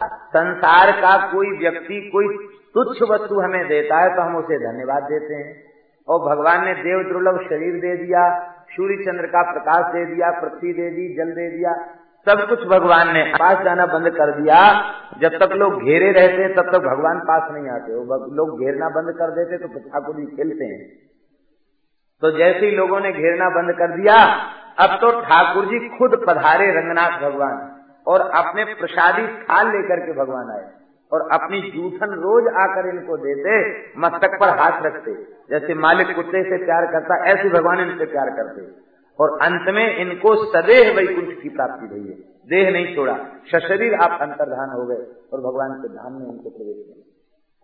संसार का कोई व्यक्ति, कोई तुच्छ वस्तु हमें देता है तो हम उसे धन्यवाद देते हैं। और भगवान ने देव दुर्लभ शरीर दे दिया सूर्य चंद्र का प्रकाश दे दिया, पृथ्वी दे दी, जल दे दिया, सब कुछ भगवान ने पास जाना बंद कर दिया। जब तक लोग घेरे रहते हैं, तब तक भगवान पास नहीं आते। वो लोग घेरना बंद कर देते तो ठाकुर जी खेलते हैं। तो जैसे ही लोगों ने घेरना बंद कर दिया, अब तो ठाकुर जी खुद पधारे रंगनाथ भगवान। और अपने प्रसादी थाल लेकर के भगवान आए और अपनी जूठन रोज आकर इनको देते, मस्तक पर हाथ रखते। जैसे मालिक कुत्ते से प्यार करता, ऐसे भगवान इनसे प्यार करते। और अंत में इनको सदैव वैकुंठ की प्राप्ति हुई है। देह नहीं छोड़ा, सशरीर आप अंतर्धान हो गए और भगवान के धाम में उनको प्रवेश किया।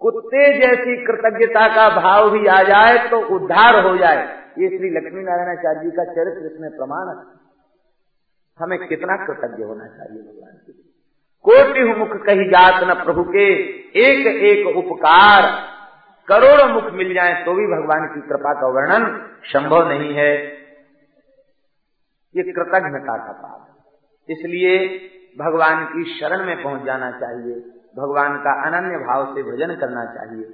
कुत्ते जैसी कृतज्ञता का भाव भी आ जाए तो उद्धार हो जाए। ये श्री लक्ष्मी नारायणाचार्य जी का चरित्र इसमें प्रमाण है। हमें कितना कृतज्ञ होना चाहिए भगवान के कोटि मुख कही जात न प्रभु के, एक एक उपकार। करोड़ों मुख मिल जाए तो भी भगवान की कृपा का वर्णन संभव नहीं है। ये कृतज्ञता का पाप इसलिए भगवान की शरण में पहुँच जाना चाहिए। भगवान का अनन्य भाव से भजन करना चाहिए।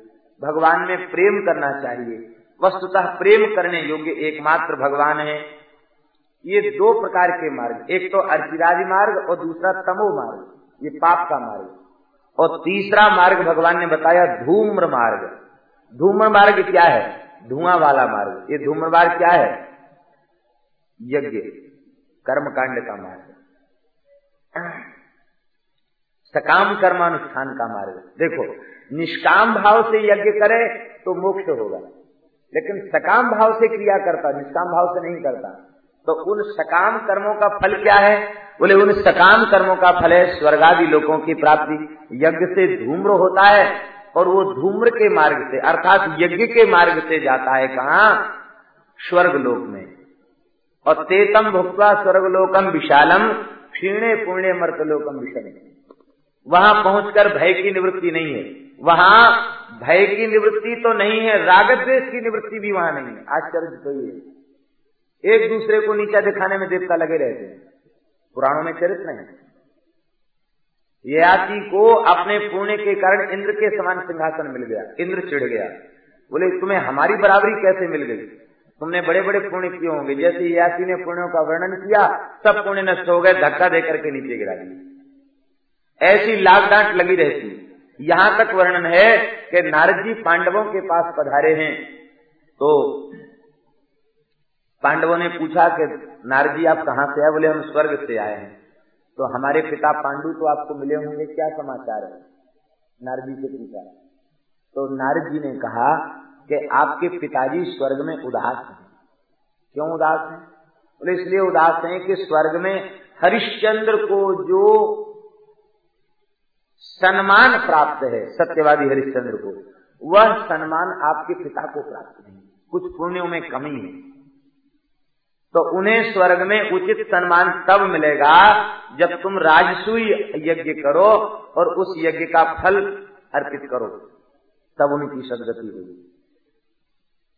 भगवान में प्रेम करना चाहिए। वस्तुतः प्रेम करने योग्य एकमात्र भगवान है। ये दो प्रकार के मार्ग, एक तो अर्चिराज मार्ग और दूसरा तमो मार्ग, ये पाप का मार्ग। और तीसरा मार्ग भगवान ने बताया धूम्र मार्ग। धूम्र मार्ग क्या है? धुआँ वाला मार्ग। ये धूम्र मार्ग क्या है? यज्ञ, कर्मकांड का मार्ग। सकाम कर्मानुष्ठान का मार्ग। देखो, निष्काम भाव से यज्ञ करे तो मोक्ष होगा, लेकिन सकाम भाव से क्रिया करता, निष्काम भाव से नहीं करता। तो उन सकाम कर्मों का फल क्या है? बोले, उन सकाम कर्मों का फल है स्वर्गादि लोगों की प्राप्ति। यज्ञ से धूम्र होता है और वो धूम्र के मार्ग से, अर्थात यज्ञ के मार्ग से जाता है कहा? स्वर्ग लोक में। और तेतम भुक्वा स्वर्गलोकम विशालम, क्षीणे पुण्य मर्तलोकम विषम। वहाँ पहुंचकर भय की निवृत्ति नहीं है। वहाँ भय की निवृत्ति तो नहीं है रागत देश की निवृत्ति भी वहाँ नहीं है। आश्चर्य तो ये एक दूसरे को नीचा दिखाने में देवता लगे रहते हैं। पुराणों में चरित्र है। ययाति को अपने पुण्य के कारण इंद्र के समान सिंहासन मिल गया, इंद्र चिढ़ गया। बोले, तुम्हें हमारी बराबरी कैसे मिल गई? तुमने बड़े बड़े पुण्य किए होंगे। जैसे यासी ने पुण्यों का वर्णन किया, सब पुण्य नष्ट हो गए, धक्का देकर के नीचे गिरा दिए ऐसी लाग डांट लगी रहती। यहाँ तक वर्णन है कि नारद जी पांडवों के पास पधारे हैं। तो पांडवों ने पूछा कि, नारजी, आप कहाँ से आए? बोले, हम स्वर्ग से आए हैं। तो हमारे पिता पांडु तो आपको मिले होंगे, क्या समाचार है? नारजी से पूछा। तो नारद जी ने कहा कि, आपके पिताजी स्वर्ग में उदास हैं। क्यों उदास हैं? बोले, इसलिए उदास हैं कि स्वर्ग में हरिश्चंद्र को जो सम्मान प्राप्त है, सत्यवादी हरिश्चंद्र को, वह सम्मान आपके पिता को प्राप्त नहीं। कुछ पुण्यों में कमी है। तो उन्हें स्वर्ग में उचित सम्मान तब मिलेगा जब तुम राजसूय यज्ञ करो और उस यज्ञ का फल अर्पित करो। तब उनकी सदगति होगी।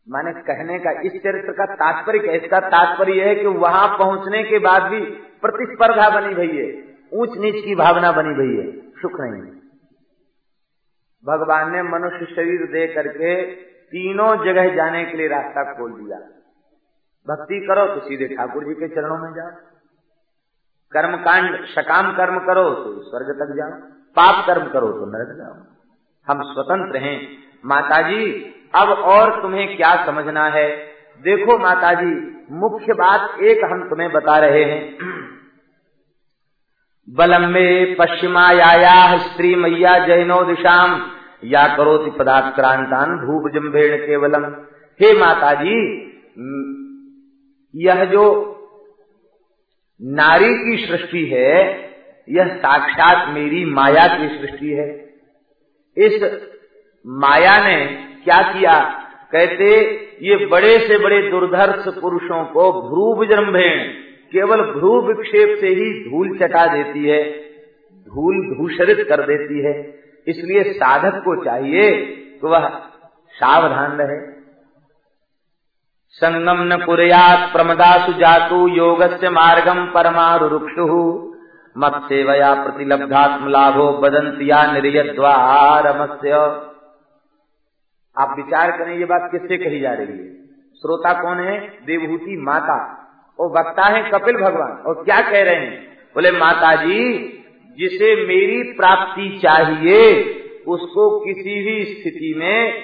माने कहने का इस चरित्र का तात्पर्य इसका तात्पर्य यह है कि वहाँ पहुँचने के बाद भी प्रतिस्पर्धा बनी भई है। ऊंच नीच की भावना बनी भई है। सुख नहीं भगवान ने मनुष्य शरीर दे करके तीनों जगह जाने के लिए रास्ता खोल दिया। भक्ति करो तो सीधे ठाकुर जी के चरणों में जाओ। कर्म कांड, सकाम कर्म करो तो स्वर्ग तक जाओ। पाप कर्म करो तो नरक जाओ। हम स्वतंत्र हैं। माताजी, अब और तुम्हें क्या समझना है? देखो माताजी, मुख्य बात एक हम तुम्हें बता रहे हैं। बलम में पश्चिमाया स्त्री मैया जैनो दिशाम। या करोति पदाक्रांतान भूप जम्भेड़ केवलम। हे माताजी यह जो नारी की सृष्टि है, यह साक्षात मेरी माया की सृष्टि है। इस माया ने क्या किया? कहते, ये बड़े से बड़े दुर्धर्ष पुरुषों को भ्रू विजृंभेण केवल भ्रू विक्षेप से ही धूल चटा देती है, धूल धूषरित कर देती है। इसलिए साधक को चाहिए कि वह सावधान रहे। संगम न कुरयात प्रमदासु जातु योग से मार्गम परमारुक्षु मत सेवया प्रतिलब्धात्म लाभो बदंतिया निर्यद्वार आप विचार करें, ये बात किससे कही जा रही है? श्रोता कौन है? देवभूति माता। और वक्ता है कपिल भगवान। और क्या कह रहे हैं? बोले माता जी जिसे मेरी प्राप्ति चाहिए, उसको किसी भी स्थिति में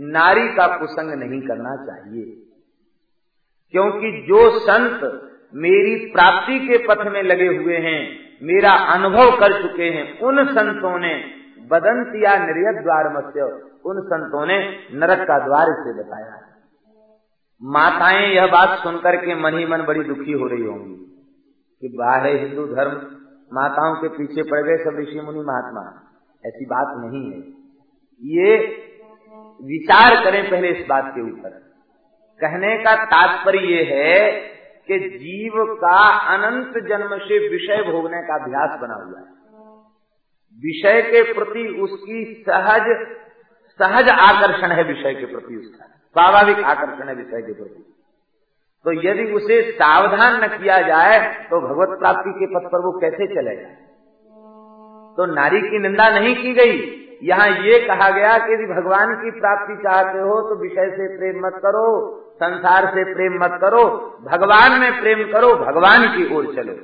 नारी का कुसंग नहीं करना चाहिए। क्योंकि जो संत मेरी प्राप्ति के पथ में लगे हुए हैं, मेरा अनुभव कर चुके हैं, उन संतों ने बदंत या निर्यत द्वार मत्स्य, उन संतों ने नरक का द्वार इसे बताया। माताएँ, यह बात सुनकर के मन ही मन बड़ी दुखी हो रही होंगी कि बाहर हिंदू धर्म, माताओं के पीछे पड़ गए सब ऋषि मुनि महात्मा। ऐसी बात नहीं है। ये विचार करें पहले इस बात के ऊपर। कहने का तात्पर्य ये है कि जीव का अनंत जन्म से विषय भोगने का अभ्यास बना हुआ है। विषय के प्रति उसकी सहज सहज आकर्षण है विषय के प्रति उसका। स्वाभाविक आकर्षण है विषय के प्रति। तो यदि उसे सावधान न किया जाए तो भगवत प्राप्ति के पथ पर वो कैसे चलेगा? तो नारी की निंदा नहीं की गई। यहाँ ये कहा गया कि यदि भगवान की प्राप्ति चाहते हो तो विषय से प्रेम मत करो। संसार से प्रेम मत करो, भगवान में प्रेम करो, भगवान की ओर चलो।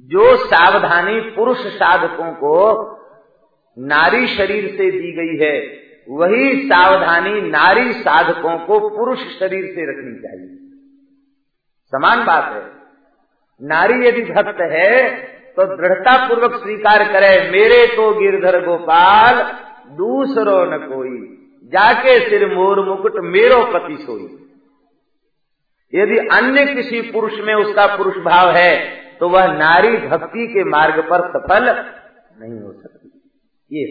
जो सावधानी पुरुष साधकों को नारी शरीर से दी गई है, वही सावधानी नारी साधकों को पुरुष शरीर से रखनी चाहिए। समान बात है। नारी यदि भक्त है तो दृढ़ता पूर्वक स्वीकार करे, मेरे तो गिरधर गोपाल, दूसरो न कोई। जाके सिर मोर मुकुट मेरो पति सोई। यदि अन्य किसी पुरुष में उसका पुरुष भाव है तो वह नारी भक्ति के मार्ग पर सफल नहीं हो सकती। ये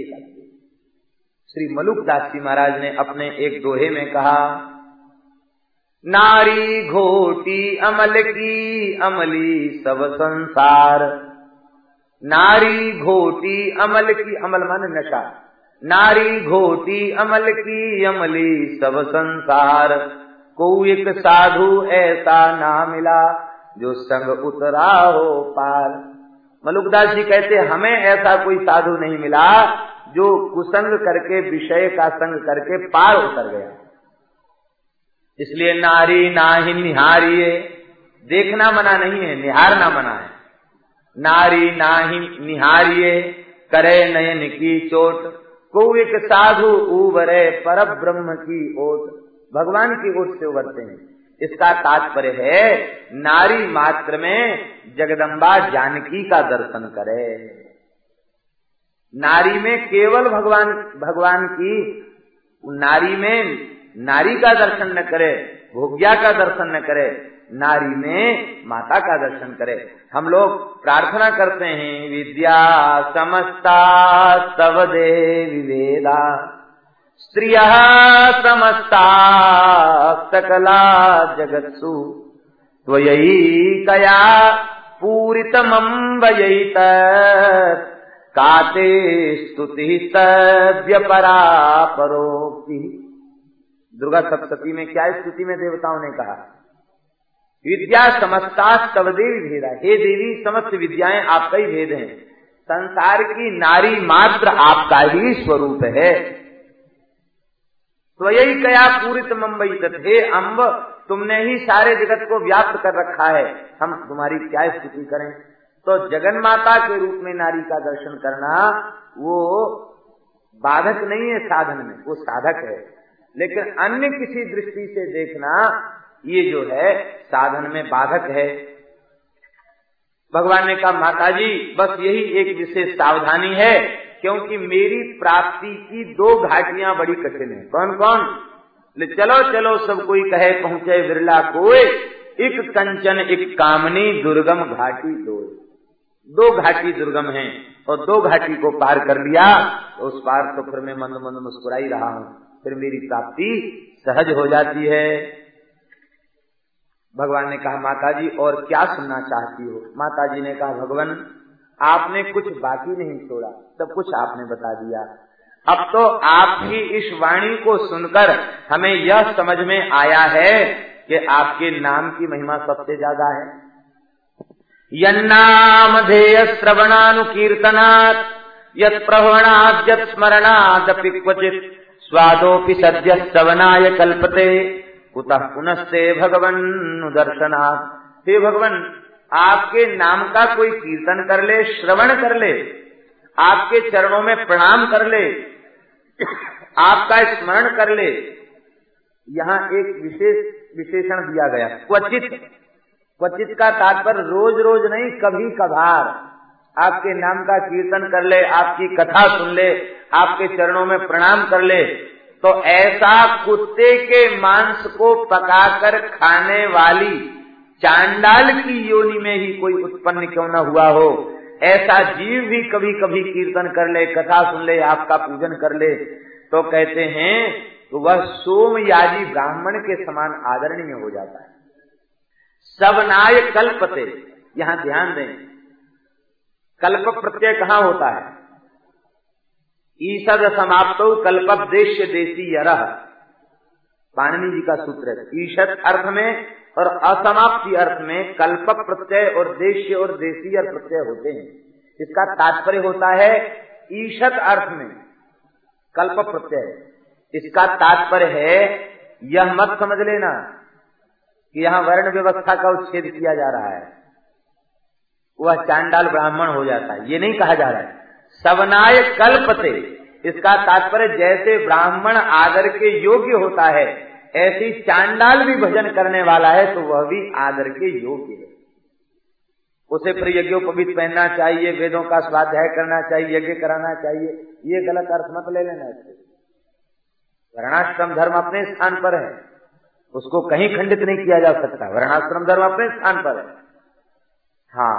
श्री मलुक दास जी महाराज ने अपने एक दोहे में कहा, नारी घोटी अमल की अमली सब संसार। नारी घोटी अमल की अमल मान नशा। नारी घोटी अमल की अमली सब संसार। को एक साधु ऐसा ना मिला, जो संग उतरा हो पार। मलुकदास जी कहते, हमें ऐसा कोई साधु नहीं मिला, जो कुसंग करके, विषय का संग करके पार उतर गया। इसलिए नारी ना ही निहारिये देखना मना नहीं है, निहारना मना है। नारी ना ही निहारिये करे नयन की चोट। को एक साधु उबरे पर ब्रह्म की ओट भगवान की ओट से उबरते हैं। इसका तात्पर्य है, नारी मात्र में जगदम्बा जानकी का दर्शन करे। नारी में केवल भगवान भगवान की, नारी में नारी का दर्शन न करे, भोग्या का दर्शन न करे नारी में माता का दर्शन करे। हम लोग प्रार्थना करते हैं, विद्या समस्ता तव विवेदा स्त्रिय समस्ता सकला जगत्सु। त्वयी कया पूरितमम्बयित काते स्तुति परा परोक्ति दुर्गा सप्तती में क्या स्तुति में देवताओं ने कहा? विद्या समस्ता देवी भेदा। हे देवी, समस्त विद्याएँ आपका ही भेद हैं। संसार की नारी मात्र आपका ही स्वरूप है। तो यही कया पूरित मुंबई हे अम्ब तुमने ही सारे जगत को व्याप्त कर रखा है। हम तुम्हारी क्या स्थिति करें? तो जगन माता के रूप में नारी का दर्शन करना, वो बाधक नहीं है साधन में, वो साधक है। लेकिन अन्य किसी दृष्टि से देखना ये जो है, साधन में बाधक है। भगवान ने कहा माता जी बस यही एक विशेष सावधानी है, क्योंकि मेरी प्राप्ति की दो घाटियाँ बड़ी कठिन है। कौन कौन ले, चलो चलो, सब कोई कहे, पहुँचे बिरला कोई एक कंचन एक कामनी, दुर्गम घाटी दो दो घाटी दुर्गम है, और दो घाटी को पार कर लिया तो उस पार तो फिर मैं मंद मंद मुस्कुरा ही रहा हूँ। फिर मेरी प्राप्ति सहज हो जाती है। भगवान ने कहा माता जी और क्या सुनना चाहती हो? माता जी ने कहा, भगवान, आपने कुछ बाकी नहीं छोड़ा, सब कुछ आपने बता दिया। अब तो आपकी इस वाणी को सुनकर हमें यह समझ में आया है कि आपके नाम की महिमा सबसे ज़्यादा है। यन्नामधेय श्रवणानुकीर्तनात् यत्प्रवणाद् यत्स्मरणादपि क्वचित्, स्वादोऽपि सद्य श्रवणाय कल्पते। कुतः पुनस्ते भगवन् दर्शनात् हे भगवान, आपके नाम का कोई कीर्तन कर ले, श्रवण कर ले, आपके चरणों में प्रणाम कर ले, आपका स्मरण कर ले। यहाँ एक विशेष विशेषण दिया गया, क्वचित। क्वचित का तात्पर्य रोज रोज नहीं कभी कभार आपके नाम का कीर्तन कर ले, आपकी कथा सुन ले, आपके चरणों में प्रणाम कर ले तो ऐसा कुत्ते के मांस को पकाकर खाने वाली चांडाल की योनि में ही कोई उत्पन्न क्यों न हुआ हो? ऐसा जीव भी कभी कभी कीर्तन कर ले, कथा सुन ले, आपका पूजन कर ले। तो कहते हैं तो वह सोमयाजी ब्राह्मण के समान आदरणीय हो जाता है। सबनाय कल्पते। यहाँ ध्यान दें, कल्प प्रत्यय कहाँ होता है? ईषद समाप्त कल्पदेश देशी यरह पाणनी जी का सूत्र है। ईषद अर्थ में और असमाप्ति अर्थ में कल्पक प्रत्यय और देश और देशी प्रत्यय होते हैं। इसका तात्पर्य होता है ईषद अर्थ में कल्प प्रत्यय। इसका तात्पर्य है, यह मत समझ लेना कि यहाँ वर्ण व्यवस्था का उच्छेद किया जा रहा है। वह चांडाल ब्राह्मण हो जाता है। ये नहीं कहा जा रहा है। सवनाय कल्पते। इसका तात्पर्य जैसे ब्राह्मण आदर के योग्य होता है, ऐसी चांडाल भी भजन करने वाला है तो वह भी आदर के योग्य है। उसे फिर यज्ञोपवीत पहनना चाहिए, वेदों का स्वाध्याय करना चाहिए, यज्ञ कराना चाहिए, ये गलत अर्थ मत ले लेना इससे। वर्णाश्रम धर्म अपने स्थान पर है। उसको कहीं खंडित नहीं किया जा सकता। वर्णाश्रम धर्म अपने स्थान पर है। हाँ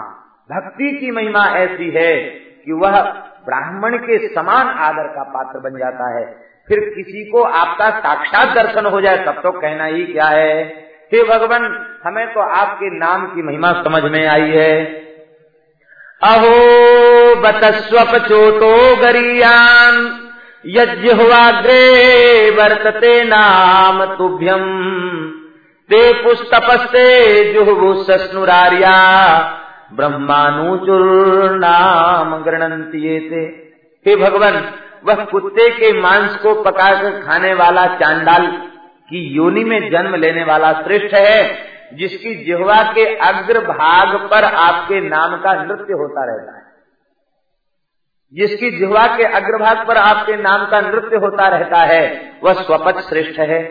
भक्ति की महिमा ऐसी है कि वह ब्राह्मण के समान आदर का पात्र बन जाता है। फिर किसी को आपका साक्षात दर्शन हो जाए, तब तो कहना ही क्या है? हे भगवान, हमें तो आपके नाम की महिमा समझ में आई है। अहो बतस्वप चोतो गरीयान यज्ञवाग्रे वर्तते नाम तुभ्यम। ते पुस्तपस्ते जुहु सस्नुरार्या ब्रह्मानुचुर नाम गृणंती हे भगवान, वह कुत्ते के मांस को पकाकर खाने वाला चांडाल की योनि में जन्म लेने वाला श्रेष्ठ है, जिसकी जिहवा के अग्र भाग पर आपके नाम का नृत्य होता रहता है। जिसकी जिहवा के अग्रभाग पर आपके नाम का नृत्य होता रहता है, वह स्वपच श्रेष्ठ है।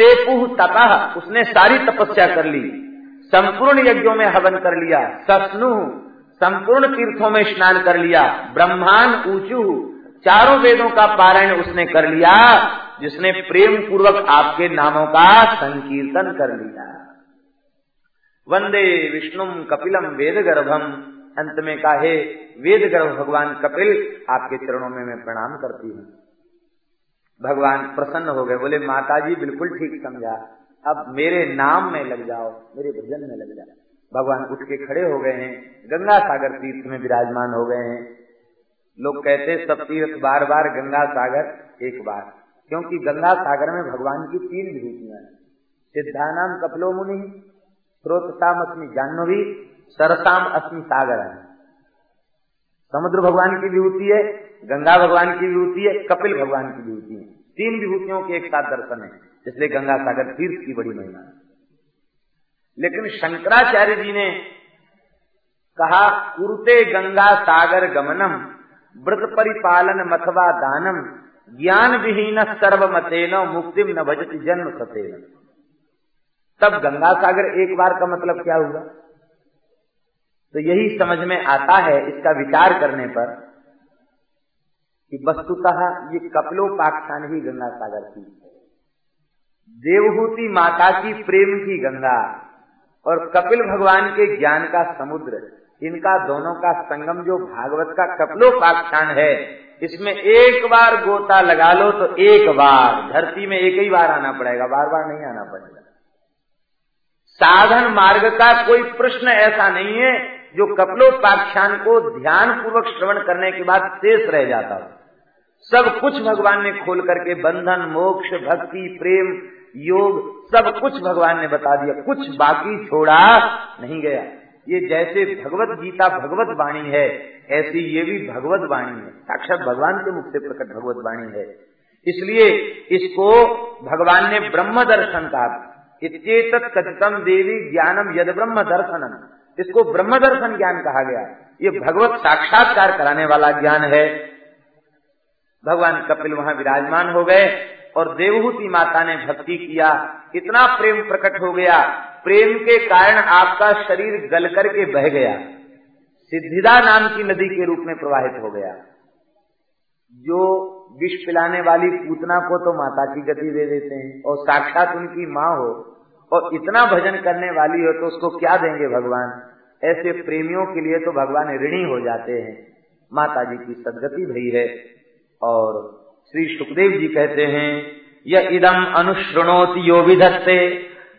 तेपुह तपह उसने सारी तपस्या कर ली। संपूर्ण यज्ञों में हवन कर लिया, सस्नु, संपूर्ण तीर्थों में स्नान कर लिया, ब्रह्मांड ऊंचू, चारों वेदों का पारायण उसने कर लिया, जिसने प्रेम पूर्वक आपके नामों का संकीर्तन कर लिया। वंदे विष्णुम कपिलम वेद गर्भम अंत में कहे वेद गर्भ भगवान कपिल, आपके चरणों में मैं प्रणाम करती हूँ। भगवान प्रसन्न हो गए, बोले माता जी बिल्कुल ठीक, समझा। अब मेरे नाम में लग जाओ, मेरे भजन में लग जाओ। भगवान उठ के खड़े हो गए हैं, गंगा सागर तीर्थ में विराजमान हो गए हैं। लोग कहते सब तीर्थ बार बार गंगा सागर एक बार। क्योंकि गंगा सागर में भगवान की तीन विभूतियाँ हैं। सिद्धानाम कपलो मुनि, स्रोतसाम अस्मी जाह्नवी सरताम अस्मी सागर है समुद्र भगवान की विभूति है, गंगा भगवान की विभूति है, कपिल भगवान की विभूति है। तीन विभूतियों के एक साथ दर्शन है। इसलिए गंगा सागर तीर्थ की बड़ी महिमा है। लेकिन शंकराचार्य जी ने कहा, कुरुते गंगा सागर गमनम, व्रत परिपालन मथवा दानम, ज्ञान विहीन सर्व मतेन मुक्ति न भजती जन्म सतेन। तब गंगा सागर एक बार का मतलब क्या हुआ? तो यही समझ में आता है इसका विचार करने पर कि वस्तुतः ये कपलोपाख्यान ही गंगा सागर की देवहूति माता की प्रेम की गंगा और कपिल भगवान के ज्ञान का समुद्र, इनका दोनों का संगम जो भागवत का कपलोपाख्यान है, इसमें एक बार गोता लगा लो तो एक बार, धरती में एक ही बार आना पड़ेगा, बार बार नहीं आना पड़ेगा। साधन मार्ग का कोई प्रश्न ऐसा नहीं है जो कपलोपाख्यान को ध्यान पूर्वक श्रवण करने के बाद शेष रह जाता हो। सब कुछ भगवान ने खोल करके बंधन, मोक्ष, भक्ति, प्रेम, योग, सब कुछ भगवान ने बता दिया। कुछ बाकी छोड़ा नहीं गया। ये जैसे भगवत गीता भगवत वाणी है, ऐसी ये भी भगवत वाणी है। साक्षात भगवान के मुख से प्रकट भगवत वाणी है। इसलिए इसको भगवान ने ब्रह्म दर्शन कहा इतत कथितम देवी ज्ञानम यद ब्रह्म दर्शनम। इसको ब्रह्म दर्शन ज्ञान कहा गया। ये भगवत साक्षात्कार कराने वाला ज्ञान है। भगवान कपिल वहाँ विराजमान हो गए और देवहूति माता ने भक्ति किया। इतना प्रेम प्रकट हो गया। प्रेम के कारण आपका शरीर गल करके बह गया। सिद्धिदा नाम की नदी के रूप में प्रवाहित हो गया। जो विष पिलाने वाली पूतना को तो माता की गति दे देते हैं और साक्षात उनकी माँ हो और इतना भजन करने वाली हो तो उसको क्या देंगे भगवान? ऐसे प्रेमियों के लिए तो भगवान ऋणी हो जाते हैं। माता जी की सदगति भई है। और श्री सुखदेव जी कहते हैं यह इदम अनुश्रृणोति यो विधत्ते,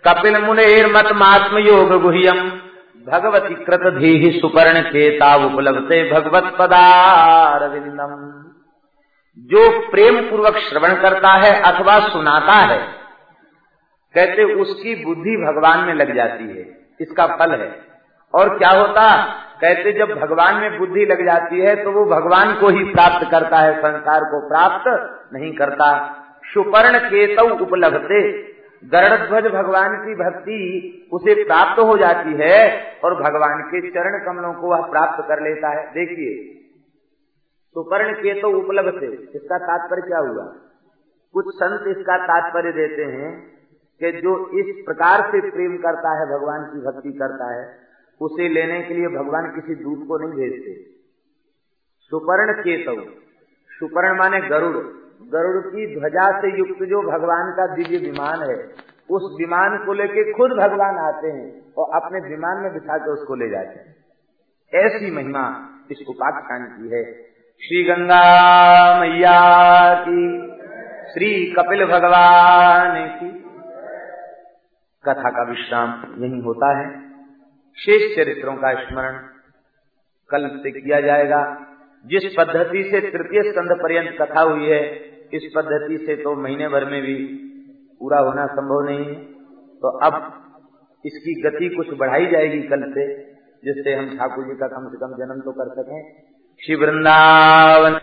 कपिल मुनेर मत मात्म योग गुह्यम। भगवती कृत धी सुपर्ण केता उपलब्धे भगवत पदारविंदम जो प्रेम पूर्वक श्रवण करता है अथवा सुनाता है, कहते उसकी बुद्धि भगवान में लग जाती है, इसका फल है। और क्या होता? कहते जब भगवान में बुद्धि लग जाती है तो वो भगवान को ही प्राप्त करता है, संसार को प्राप्त नहीं करता। सुपर्ण केतव उपलब्धते गरुड़ध्वज भगवान की भक्ति उसे प्राप्त हो जाती है और भगवान के चरण कमलों को वह प्राप्त कर लेता है। देखिए, सुपर्ण के तो उपलब्ध थे इसका तात्पर्य क्या हुआ? कुछ संत इसका तात्पर्य देते हैं कि जो इस प्रकार से प्रेम करता है, भगवान की भक्ति करता है उसे लेने के लिए भगवान किसी दूत को नहीं भेजते। सुपर्ण केतव सुपर्ण माने गरुड़। गरुड़ की ध्वजा से युक्त जो भगवान का दिव्य विमान है, उस विमान को लेके खुद भगवान आते हैं और अपने विमान में बिठा के उसको ले जाते हैं। ऐसी महिमा इस उपाख्यान की है। श्री गंगा मैया की, श्री कपिल भगवान की। कथा का विश्राम यही होता है। शेष चरित्रों का स्मरण कल से किया जाएगा। जिस पद्धति से तृतीय स्कंध पर्यंत कथा हुई है, इस पद्धति से तो महीने भर में भी पूरा होना संभव नहीं है। तो अब इसकी गति कुछ बढ़ाई जाएगी कल से, जिससे हम ठाकुर जी का कम से कम जन्म तो कर सकें। श्री वृंदावन।